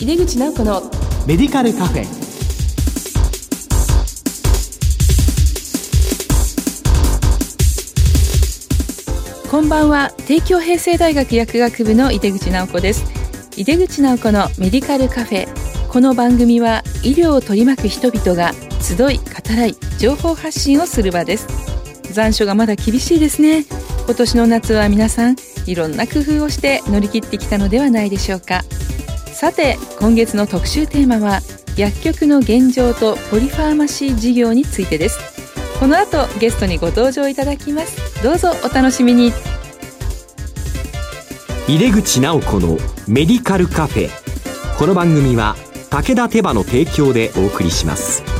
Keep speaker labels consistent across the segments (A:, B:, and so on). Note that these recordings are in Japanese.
A: 井出口直子の
B: メディカルカフェ。
A: こんばんは。帝京平成大学薬学部の井出口直子です。井出口直子のメディカルカフェ。この番組は医療を取り巻く人々が集い語らい情報発信をする場です。残暑がまだ厳しいですね。今年の夏は皆さんいろんな工夫をして乗り切ってきたのではないでしょうかさて今月の特集テーマは薬局の現状とポリファーマシー事業についてです。この後ゲストにご登場いただきます。どうぞお楽しみに。
B: 入れ口直子のメディカルカフェ。この番組は武田手羽の提供でお送りします。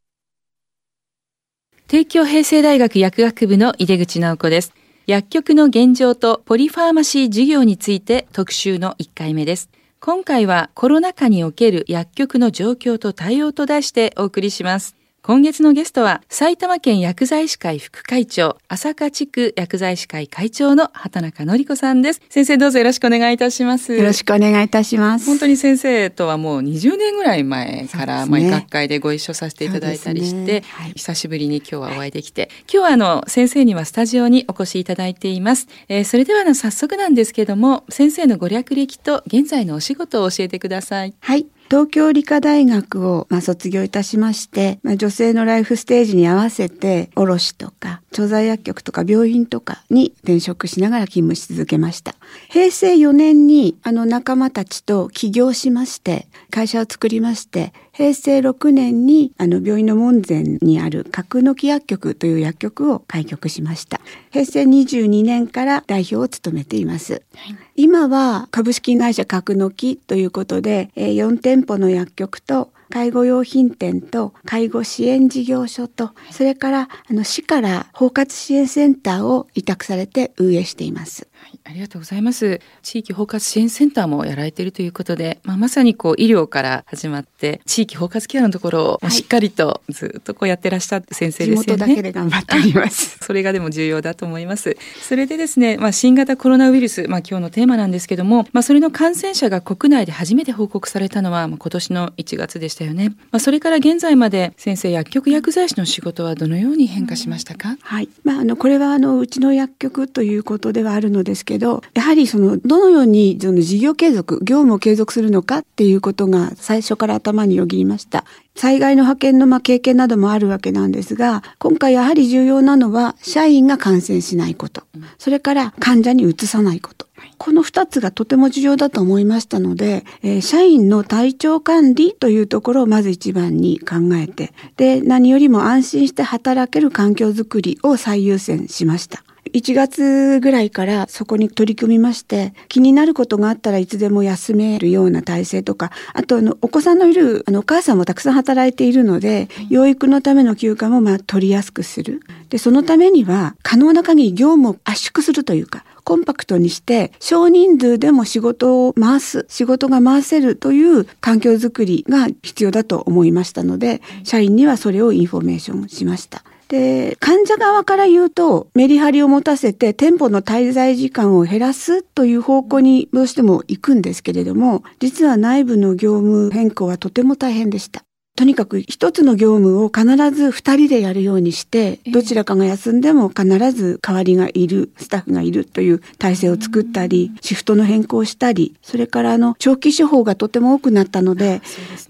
A: 帝京平成大学薬学部の井出口直子です。薬局の現状とポリファーマシー事業について特集の1回目です。今回はコロナ禍における薬局の状況と対応と題してお送りします。今月のゲストは埼玉県薬剤師会副会長、朝霞地区薬剤師会会長の畑中典子さんです。先生どうぞよろしくお願いいたします。
C: よろしくお願いいたします。
A: 本当に先生とはもう20年ぐらい前から、ね、まあ、学会でご一緒させていただいたりして、ねはい、久しぶりに今日はお会いできて、今日はあの先生にはスタジオにお越しいただいています。えー、それではの早速なんですけども、先生のご略歴と現在のお仕事を教えてください。
C: はい。東京理科大学を、まあ、卒業いたしまして、まあ、女性のライフステージに合わせて卸とか調剤薬局とか病院とかに転職しながら勤務し続けました。平成4年にあの仲間たちと起業しまして会社を作りまして平成6年にあの病院の門前にある角の木薬局という薬局を開局しました。平成22年から代表を務めています、はい、今は株式会社角の木ということで4店舗の薬局と介護用品店と介護支援事業所と、それからあの市から包括支援センターを委託されて運営しています。
A: はい、ありがとうございます。地域包括支援センターもやられているということで、まあ、まさにこう医療から始まって、地域包括ケアのところをしっかりとずっとこうやってらっしゃって先生ですよね。地
C: 元だけで頑張っております。
A: それがでも重要だと思います。それでですね、まあ、新型コロナウイルス、まあ、今日のテーマなんですけども、まあ、それの感染者が国内で初めて報告されたのは、まあ、今年の1月でしたよね。まあ、それから現在まで先生薬局薬剤師の仕事はどのように変化しましたか、
C: はい。まあ、あの、これはあの、うちの薬局ということではあるのですけど、やはりそのどのようにその事業継続業務を継続するのかっていうことが最初から頭によぎりました災害の派遣のま経験などもあるわけなんですが今回やはり重要なのは社員が感染しないこと。それから患者にうつさないこと。この2つがとても重要だと思いましたので、えー、社員の体調管理というところをまず一番に考えて、で、何よりも安心して働ける環境づくりを最優先しました。1月ぐらいからそこに取り組みまして気になることがあったらいつでも休めるような体制とかあとあのお子さんのいるあのお母さんもたくさん働いているので養育のための休暇もまあ取りやすくする。でそのためには可能な限り業務を圧縮するというかコンパクトにして少人数でも仕事を回す仕事が回せるという環境づくりが必要だと思いましたので社員にはそれをインフォメーションしました。で、患者側から言うと、メリハリを持たせて店舗の滞在時間を減らすという方向にどうしても行くんですけれども、実は内部の業務変更はとても大変でした。とにかく一つの業務を必ず二人でやるようにして、どちらかが休んでも必ず代わりがいる、スタッフがいるという体制を作ったり、シフトの変更をしたり、それからあの、長期処方がとても多くなったので、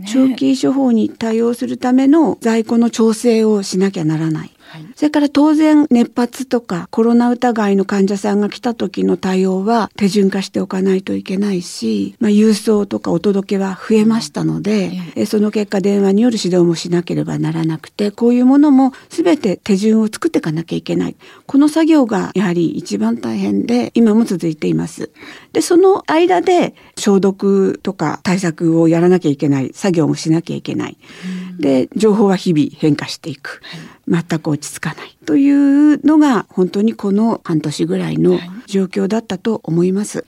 C: 長期処方に対応するための在庫の調整をしなきゃならない。はい、それから当然熱発とかコロナ疑いの患者さんが来た時の対応は手順化しておかないといけないし、まあ、郵送とかお届けは増えましたので、えその結果電話による指導もしなければならなくてこういうものも全て手順を作っていかなきゃいけないこの作業がやはり一番大変で今も続いています。でその間で消毒とか対策をやらなきゃいけない作業もしなきゃいけない。で情報は日々変化していく。全く落ち着かないというのが本当にこの半年ぐらいの状況だったと思います。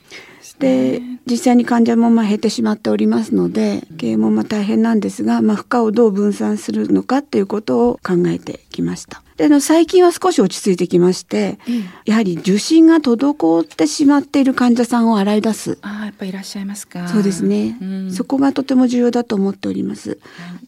C: で実際に患者もまあ減ってしまっておりますので経営もまあ大変なんですが、まあ、負荷をどう分散するのかっていうことを考えてきました。での最近は少し落ち着いてきまして、うん、やはり受診が滞ってしまっている患者さんを洗い出す。
A: ああやっぱいらっしゃいますか。
C: そうですね、うん、そこがとても重要だと思っております。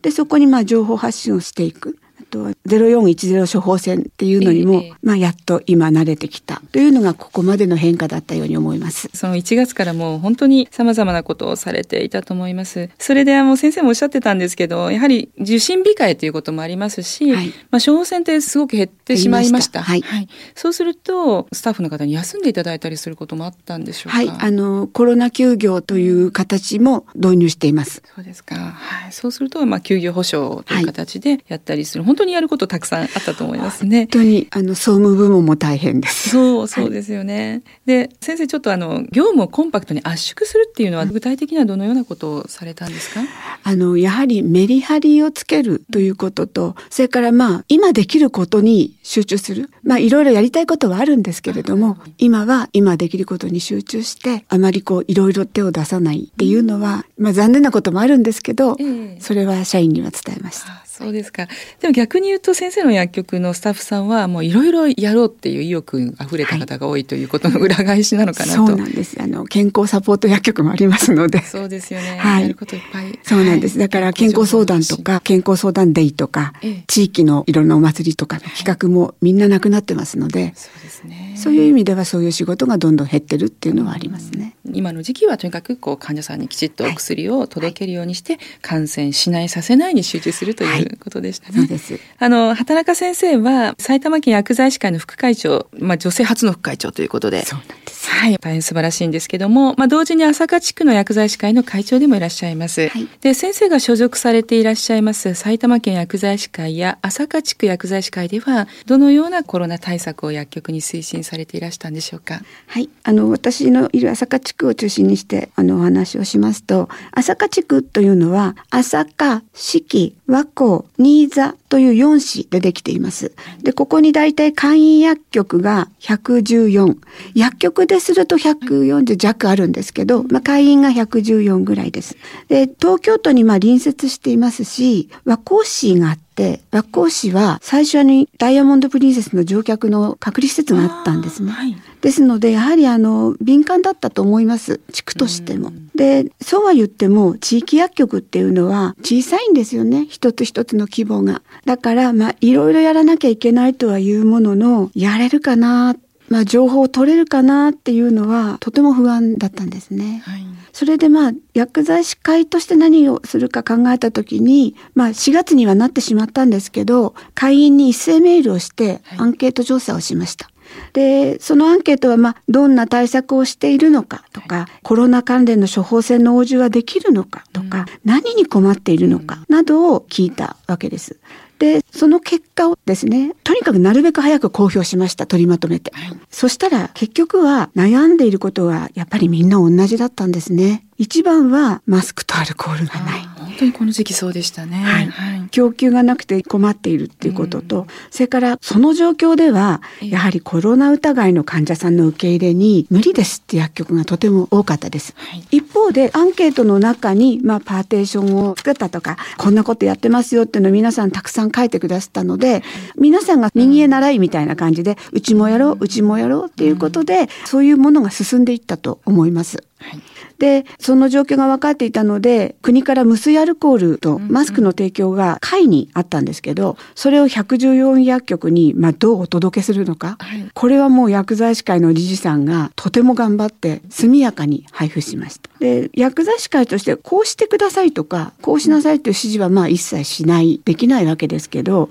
C: でそこにまあ情報発信をしていく。とは0410処方箋っていうのにも、えー、まあやっと今慣れてきたというのがここまでの変化だったように思います。
A: その1月からもう本当に様々なことをされていたと思います。それであの先生もおっしゃってたんですけど、やはり受診控えということもありますし、はい、まあ処方箋ってすごく減ってしまいました。
C: はい、は
A: い。そうするとスタッフの方に休んでいただいたりすることもあったんでしょうか？
C: はい、あのコロナ休業という形も導入しています。
A: そうですか。はい。そうするとまあ休業保障という形でやったりする、はい、本当にやることたくさんあったと思いますね。
C: 本当にあの総務部門も大変です。
A: そうそうですよね。はい、で先生ちょっとあの業務をコンパクトに圧縮するっていうのは具体的にはどのようなことをされたんですか？
C: あのやはりメリハリをつけるということと、それからまあ今できることに集中する。まあいろいろやりたいことはあるんですけれども、今は今できることに集中してあまりこういろいろ手を出さないっていうのは、まあ残念なこともあるんですけど、それは社員には伝えました。
A: そうですか。でも逆に言うと先生の薬局のスタッフさんはもういろいろやろうっていう意欲あふれた方が多いということの裏返しなのかなと。
C: そうなんです。あの健康サポート薬局もありますので。
A: そうですよね。はい。やることいっぱい。
C: そうなんです。だから健康相談とか健康相談デイとか、ええ、地域のいろんなお祭りとかの企画もみんななくなってますので。そうですね。そういう意味ではそういう仕事がどんどん減ってるっていうのはありますね。
A: 今の時期はとにかくこう患者さんにきちっとお薬を届けるようにして、感染しないさせないに集中するということでしたね。
C: そうです。
A: あの畑中先生は埼玉県薬剤師会の副会長、まあ女性初の副会長ということで、
C: そうなんです。
A: はい、大変素晴らしいんですけども、まあ同時に朝霞地区の薬剤師会の会長でもいらっしゃいます。はい、で先生が所属されていらっしゃいます埼玉県薬剤師会や朝霞地区薬剤師会ではどのようなコロナ対策を薬局に推進されていらしたんでしょうか？
C: はい、あの私のいる朝霞地区を中心にしてあのお話をしますと、朝霞地区というのは朝霞、四季、和光、新座という4市でできています。で、ここに大体会員薬局が114。薬局ですると140弱あるんですけど、まあ、会員が114ぐらいです。で、東京都にまあ隣接していますし、和光市があって、和光市は最初にダイヤモンドプリンセスの乗客の隔離施設があったんですね。はい、ですので、やはりあの、敏感だったと思います。地区としても。で、そうは言っても、地域薬局っていうのは小さいんですよね。一つ一つの規模が。だから、まあ、いろいろやらなきゃいけないとはいうものの、やれるかな、まあ、情報を取れるかなっていうのは、とても不安だったんですね。はいそれでまあ薬剤師会として何をするか考えた時に、まあ4月にはなってしまったんですけど、会員に一斉メールをしてアンケート調査をしました。で、そのアンケートは、まあ、どんな対策をしているのかとか、コロナ関連の処方箋の応じはできるのかとか、何に困っているのかなどを聞いたわけです。で、その結果をですね、とにかくなるべく早く公表しました。取りまとめて。はい、そしたら結局は悩んでいることはやっぱりみんな同じだったんですね。一番はマスクとアルコールがない。
A: 本当にこの時期そうでしたね。
C: はい。はい、供給がなくて困っているっていうことと、うん、それからその状況では、やはりコロナ疑いの患者さんの受け入れに無理ですって薬局がとても多かったです。はい、一方でアンケートの中に、まあ、パーテーションを作ったとか、こんなことやってますよっていうのを皆さんたくさん書いてくださったので、皆さんが右へ習いみたいな感じで、うちもやろう、うちもやろうっていうことで、そういうものが進んでいったと思います。はいで、その状況が分かっていたので、国から無水アルコールとマスクの提供が会にあったんですけど、それを114薬局に、まあ、どうお届けするのか、はい、これはもう薬剤師会の理事さんがとても頑張って速やかに配布しました。で、薬剤師会としてこうしてくださいとか、こうしなさいという指示はまあ一切しない、できないわけですけど、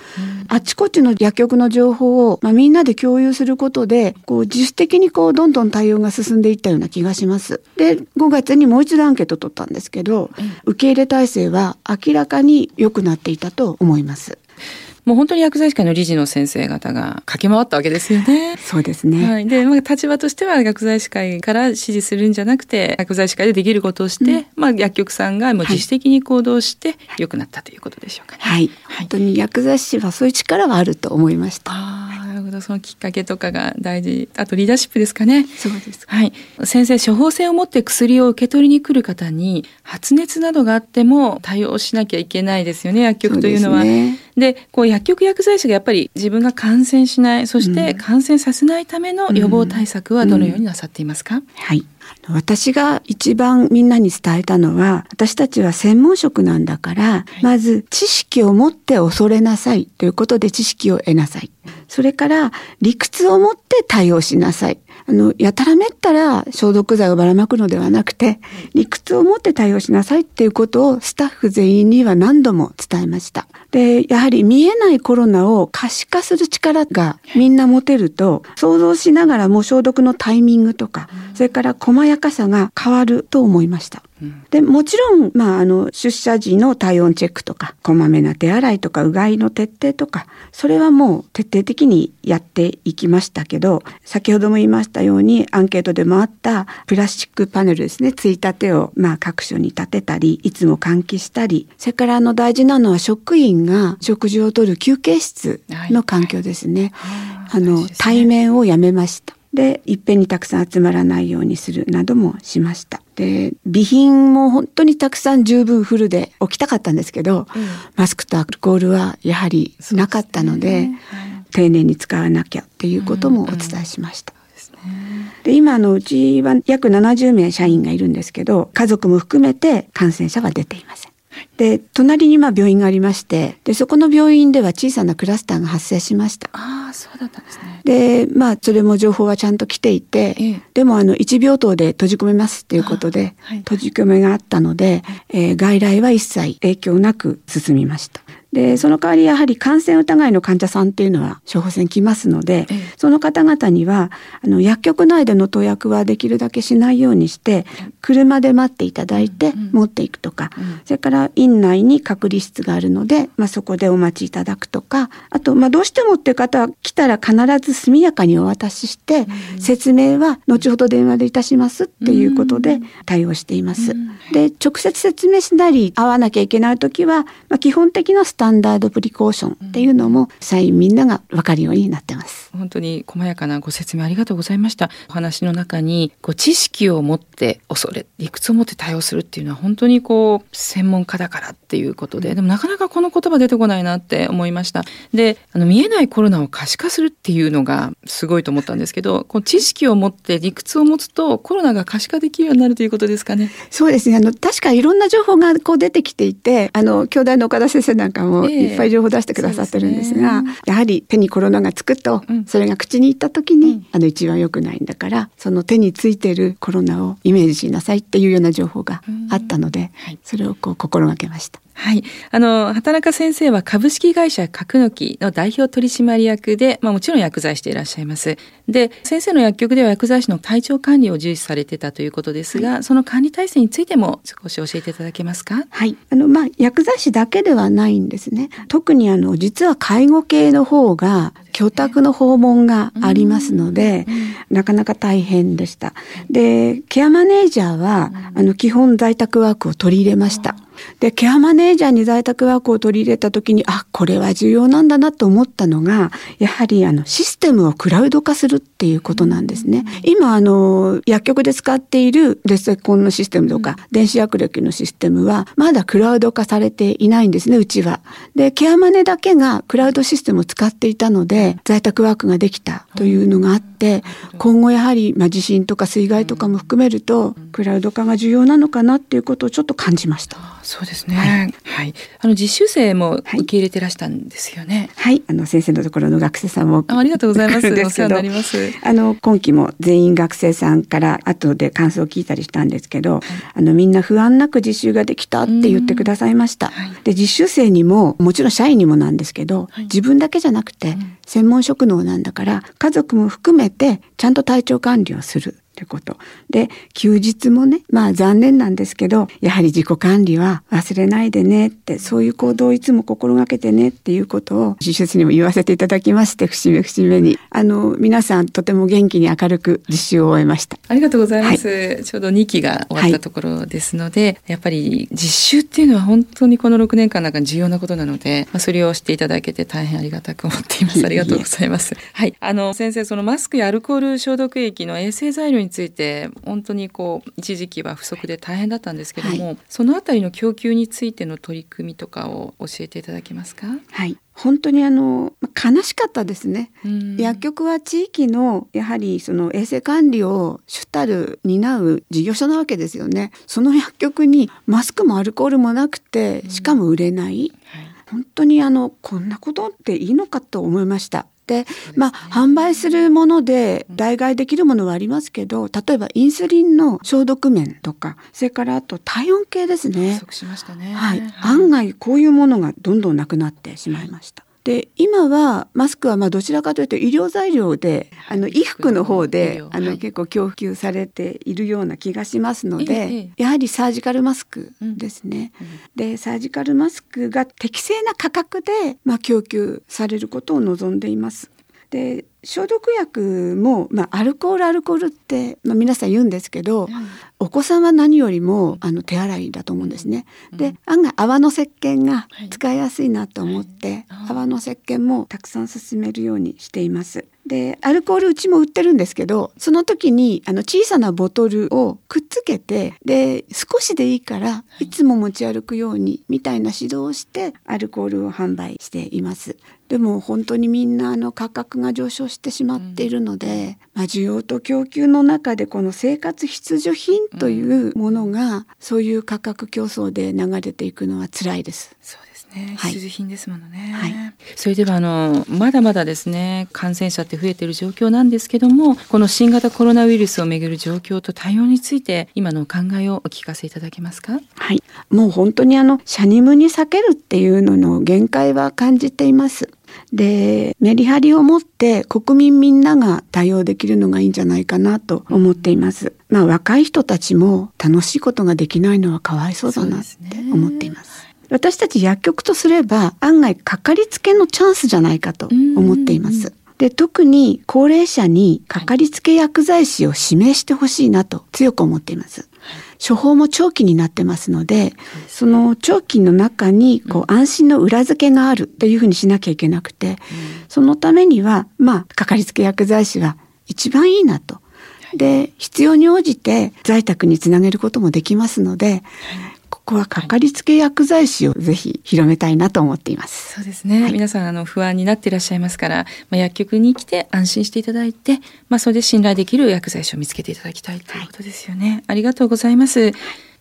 C: あちこちの薬局の情報を、まあ、みんなで共有することで、こう自主的にこうどんどん対応が進んでいったような気がします。で、5月にもう一度アンケート取ったんですけど、受け入れ体制は明らかに良くなっていたと思います。
A: もう本当に薬剤師会の理事の先生方が駆け回ったわけですよね。
C: そうですね。
A: はい。で、まあ、立場としては薬剤師会から指示するんじゃなくて、薬剤師会でできることをして、うん、まあ、薬局さんがもう自主的に行動して良くなったということでしょうかね。
C: はい。はい、本当に薬剤師はそういう力はあると思いました。
A: ああ、なるほど。そのきっかけとかが大事。あとリーダーシップですかね。
C: そうです。
A: はい。先生、処方箋を持って薬を受け取りに来る方に、発熱などがあっても対応しなきゃいけないですよね、薬局というのは。ね、でこう薬局薬剤師がやっぱり自分が感染しないそして感染させないための予防対策はどのようになさっていますか、うんうん、
C: はい私が一番みんなに伝えたのは私たちは専門職なんだから、はい、まず知識を持って恐れなさいということで知識を得なさい。それから理屈を持って対応しなさいあの、やたらめったら消毒剤をばらまくのではなくて、理屈を持って対応しなさいっていうことをスタッフ全員には何度も伝えました。で、やはり見えないコロナを可視化する力がみんな持てると、想像しながらも消毒のタイミングとか、それから細やかさが変わると思いました。でもちろん、まあ、あの出社時の体温チェックとかこまめな手洗いとかうがいの徹底とかそれはもう徹底的にやっていきましたけど先ほども言いましたようにアンケートでもあったプラスチックパネルですねついたてを、まあ、各所に立てたりいつも換気したりそれからあの大事なのは職員が食事をとる休憩室の環境ですね。はい、あの、対面をやめました。で、いっぺんにたくさん集まらないようにするなどもしました。で、備品も本当にたくさん十分フルで置きたかったんですけど、うん、マスクとアルコールはやはりなかったので、でねはい、丁寧に使わなきゃっていうこともお伝えしました。うんうんで今のうちは約70名社員がいるんですけど家族も含めて感染者は出ていません。で隣にまあ病院がありましてでそこの病院では小さなクラスターが発生しました。
A: ああそうだったんですね。
C: でまあそれも情報はちゃんと来ていて、ええ、でもあの1病棟で閉じ込めますっていうことで、はい、閉じ込めがあったので、えー、外来は一切影響なく進みました。で、その代わりやはり感染疑いの患者さんっていうのは処方箋来ますので、ええ、その方々には、あの、薬局内での投薬はできるだけしないようにして、車で待っていただいて持っていくとか、うん。うん、それから院内に隔離室があるので、まあ、そこでお待ちいただくとか、あと、まあ、どうしてもっていう方は来たら必ず速やかにお渡しして、うん、説明は後ほど電話でいたしますっていうことで対応しています。で、直接説明しなり、会わなきゃいけない時は、まあ、基本的なスタタンダードプリコーションっていうのも社員みんなが分かるようになってます。
A: 本当に細やかなご説明ありがとうございました。お話の中にこう知識を持って恐れ、理屈を持って対応するっていうのは本当にこう専門家だからっていうことで、でもなかなかこの言葉出てこないなって思いました。で、あの見えないコロナを可視化するっていうのがすごいと思ったんですけど、こう知識を持って理屈を持つとコロナが可視化できるようになるということですかね。
C: そうですね。あの確かいろんな情報がこう出てきていて、あの兄弟の岡田先生なんかももいっぱい情報出してくださってるんですが、えーすね、やはり手にコロナがつくと、うん、それが口にいった時に、うん、あの一番良くないんだからその手についてるコロナをイメージしなさいっていうような情報があったので、はい、それをこう心がけました。
A: はい。あの、畑中先生は株式会社角の木の代表取締役で、まあもちろん薬剤していらっしゃいます。で、先生の薬局では薬剤師の体調管理を重視されてたということですが、はい、その管理体制についても少し教えていただけますか？
C: はい。あの、まあ、薬剤師だけではないんですね。特にあの、実は介護系の方が、居宅の訪問がありますので、なかなか大変でした。で、ケアマネージャーは、あの、基本在宅ワークを取り入れました。で、ケアマネージャーに在宅ワークを取り入れた時に、あ、これは重要なんだなと思ったのが、やはりあの、システムをクラウド化するっていうことなんですね。今、あの、薬局で使っているレセコンのシステムとか、電子薬歴のシステムは、まだクラウド化されていないんですね、うちは。で、ケアマネだけがクラウドシステムを使っていたので、在宅ワークができたというのがあって、今後やはり、まあ、地震とか水害とかも含めると、クラウド化が重要なのかなっていうことをちょっと感じました。
A: そうですね。はい。はい、あの実習生も受け入れてらしたんですよね。
C: はい。あの先生のところの学生さんも
A: ありがとうございます。お世話になります。
C: あの今期も全員学生さんから後で感想を聞いたりしたんですけど、はい、あのみんな不安なく実習ができたって言ってくださいました。はい、で実習生にももちろん社員にもなんですけど、自分だけじゃなくて専門職能なんだから家族も含めてちゃんと体調管理をする。ってこと。で、休日もね、まあ残念なんですけど、やはり自己管理は忘れないでねって、そういう行動をいつも心がけてねっていうことを、実習室にも言わせていただきまして、節目節目に。あの、皆さんとても元気に明るく実習を終えました。
A: ありがとうございます。はい、ちょうど2期が終わったところですので、はい、やっぱり実習っていうのは本当にこの6年間の中に重要なことなので、まあ、それをしていただけて大変ありがたく思っています。ありがとうございます。はい。あの、先生、そのマスクやアルコール消毒液の衛生材料について、本当にこう一時期は不足で大変だったんですけども、はい、そのあたりの供給についての取り組みとかを教えていただけますか？
C: はい。本当にあの悲しかったですね、薬局は地域のやはりその衛生管理を主たる担う事業所なわけですよね。その薬局にマスクもアルコールもなくてしかも売れない、はい、本当にあのこんなことっていいのかと思いました、まあ販売するもので代替できるものはありますけど例えばインスリンの消毒面とかそれからあと体温計ですね。
A: ね
C: はい、案外こういうものがどんどんなくなってしまいました。で今はマスクはまあどちらかというと医療材料であの衣服の方であの結構供給されているような気がしますので、やはりサージカルマスクですね。でサージカルマスクが適正な価格でまあ供給されることを望んでいます。で消毒薬も、まあ、アルコールアルコールって、まあ、皆さん言うんですけど、うん、お子さんは何よりもあの手洗いだと思うんですね。うん、で案外泡の石鹸が使いやすいなと思って、はい、泡の石鹸もたくさん勧めるようにしています。でアルコールうちも売ってるんですけどその時にあの小さなボトルをくっつけてで少しでいいからいつも持ち歩くようにみたいな指導をしてアルコールを販売しています。でも本当にみんなあの価格が上昇してしまっているので、まあ、需要と供給の中でこの生活必需品というものがそういう価格競争で流れていくのは辛いです。
A: そうですね、必需品ですものね、はい、それではあのまだまだですね感染者って増えている状況なんですけどもこの新型コロナウイルスをめぐる状況と対応について今のお考えをお聞かせいただけますか？
C: はい。もう本当にあのシャニムに避けるっていうのの限界は感じています。でメリハリを持って国民みんなが対応できるのがいいんじゃないかなと思っています。まあ若い人たちも楽しいことができないのはかわいそうだなって思っています。私たち薬局とすれば案外かかりつけのチャンスじゃないかと思っています。で特に高齢者にかかりつけ薬剤師を指名してほしいなと強く思っています。処方も長期になってますので、その長期の中にこう安心の裏付けがあるというふうにしなきゃいけなくて、そのためには、まあ、かかりつけ薬剤師が一番いいなと。で、必要に応じて在宅につなげることもできますので、ここはかかりつけ薬剤師をぜひ広めたいなと思っています。
A: そうですね。はい、皆さんあの不安になっていらっしゃいますから、まあ、薬局に来て安心していただいて、まあそれで信頼できる薬剤師を見つけていただきたいということですよね。はい、ありがとうございます。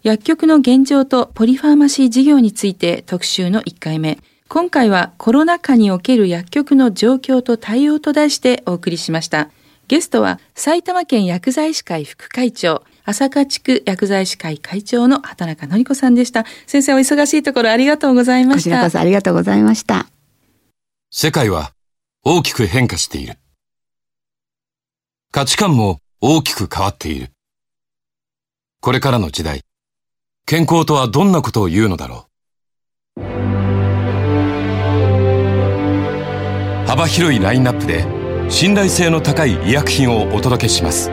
A: 薬局の現状とポリファーマシー事業について特集の1回目。今回はコロナ禍における薬局の状況と対応と題してお送りしました。ゲストは埼玉県薬剤師会副会長、朝霞地区薬剤師会会長の畑中典子さんでした。先生お忙しいところありがとうございました。こち
C: らこそありがとうございました。
D: 世界は大きく変化している。価値観も大きく変わっている。これからの時代、健康とはどんなことを言うのだろう。幅広いラインナップで信頼性の高い医薬品をお届けします。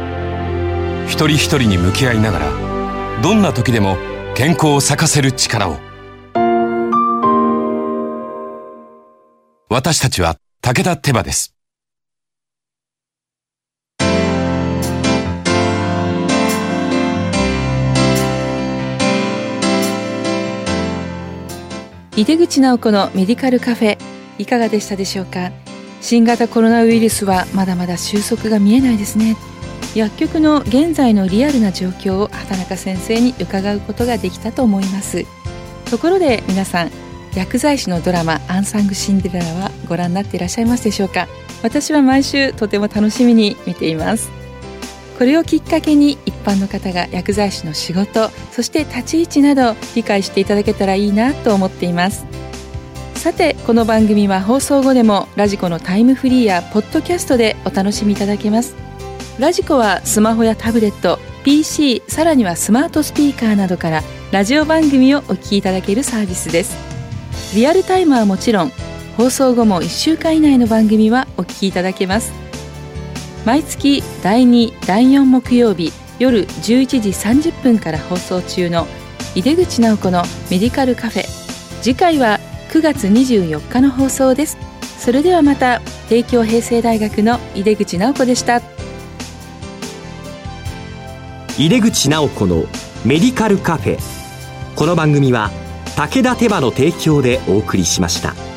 D: 一人一人に向き合いながらどんな時でも健康を咲かせる力を。私たちは武田手羽です。
A: 井出口直子のメディカルカフェいかがでしたでしょうか？新型コロナウイルスはまだまだ収束が見えないですね。薬局の現在のリアルな状況を畑中先生に伺うことができたと思います。ところで皆さん薬剤師のドラマ「アンサング・シンデレラ」はご覧になっていらっしゃいますでしょうか？私は毎週とても楽しみに見ています。これをきっかけに一般の方が薬剤師の仕事そして立ち位置など理解していただけたらいいなと思っています。さてこの番組は放送後でもラジコのタイムフリーやポッドキャストでお楽しみいただけます。ラジコはスマホやタブレット PC さらにはスマートスピーカーなどからラジオ番組をお聞きいただけるサービスです。リアルタイムはもちろん放送後も1週間以内の番組はお聞きいただけます。毎月第2第4木曜日夜11時30分から放送中の井出口直子のメディカルカフェ次回は9月24日の放送です。それではまた帝京平成大学の井出口直子でした。
B: 井出口直子のメディカルカフェこの番組は武田手羽の提供でお送りしました。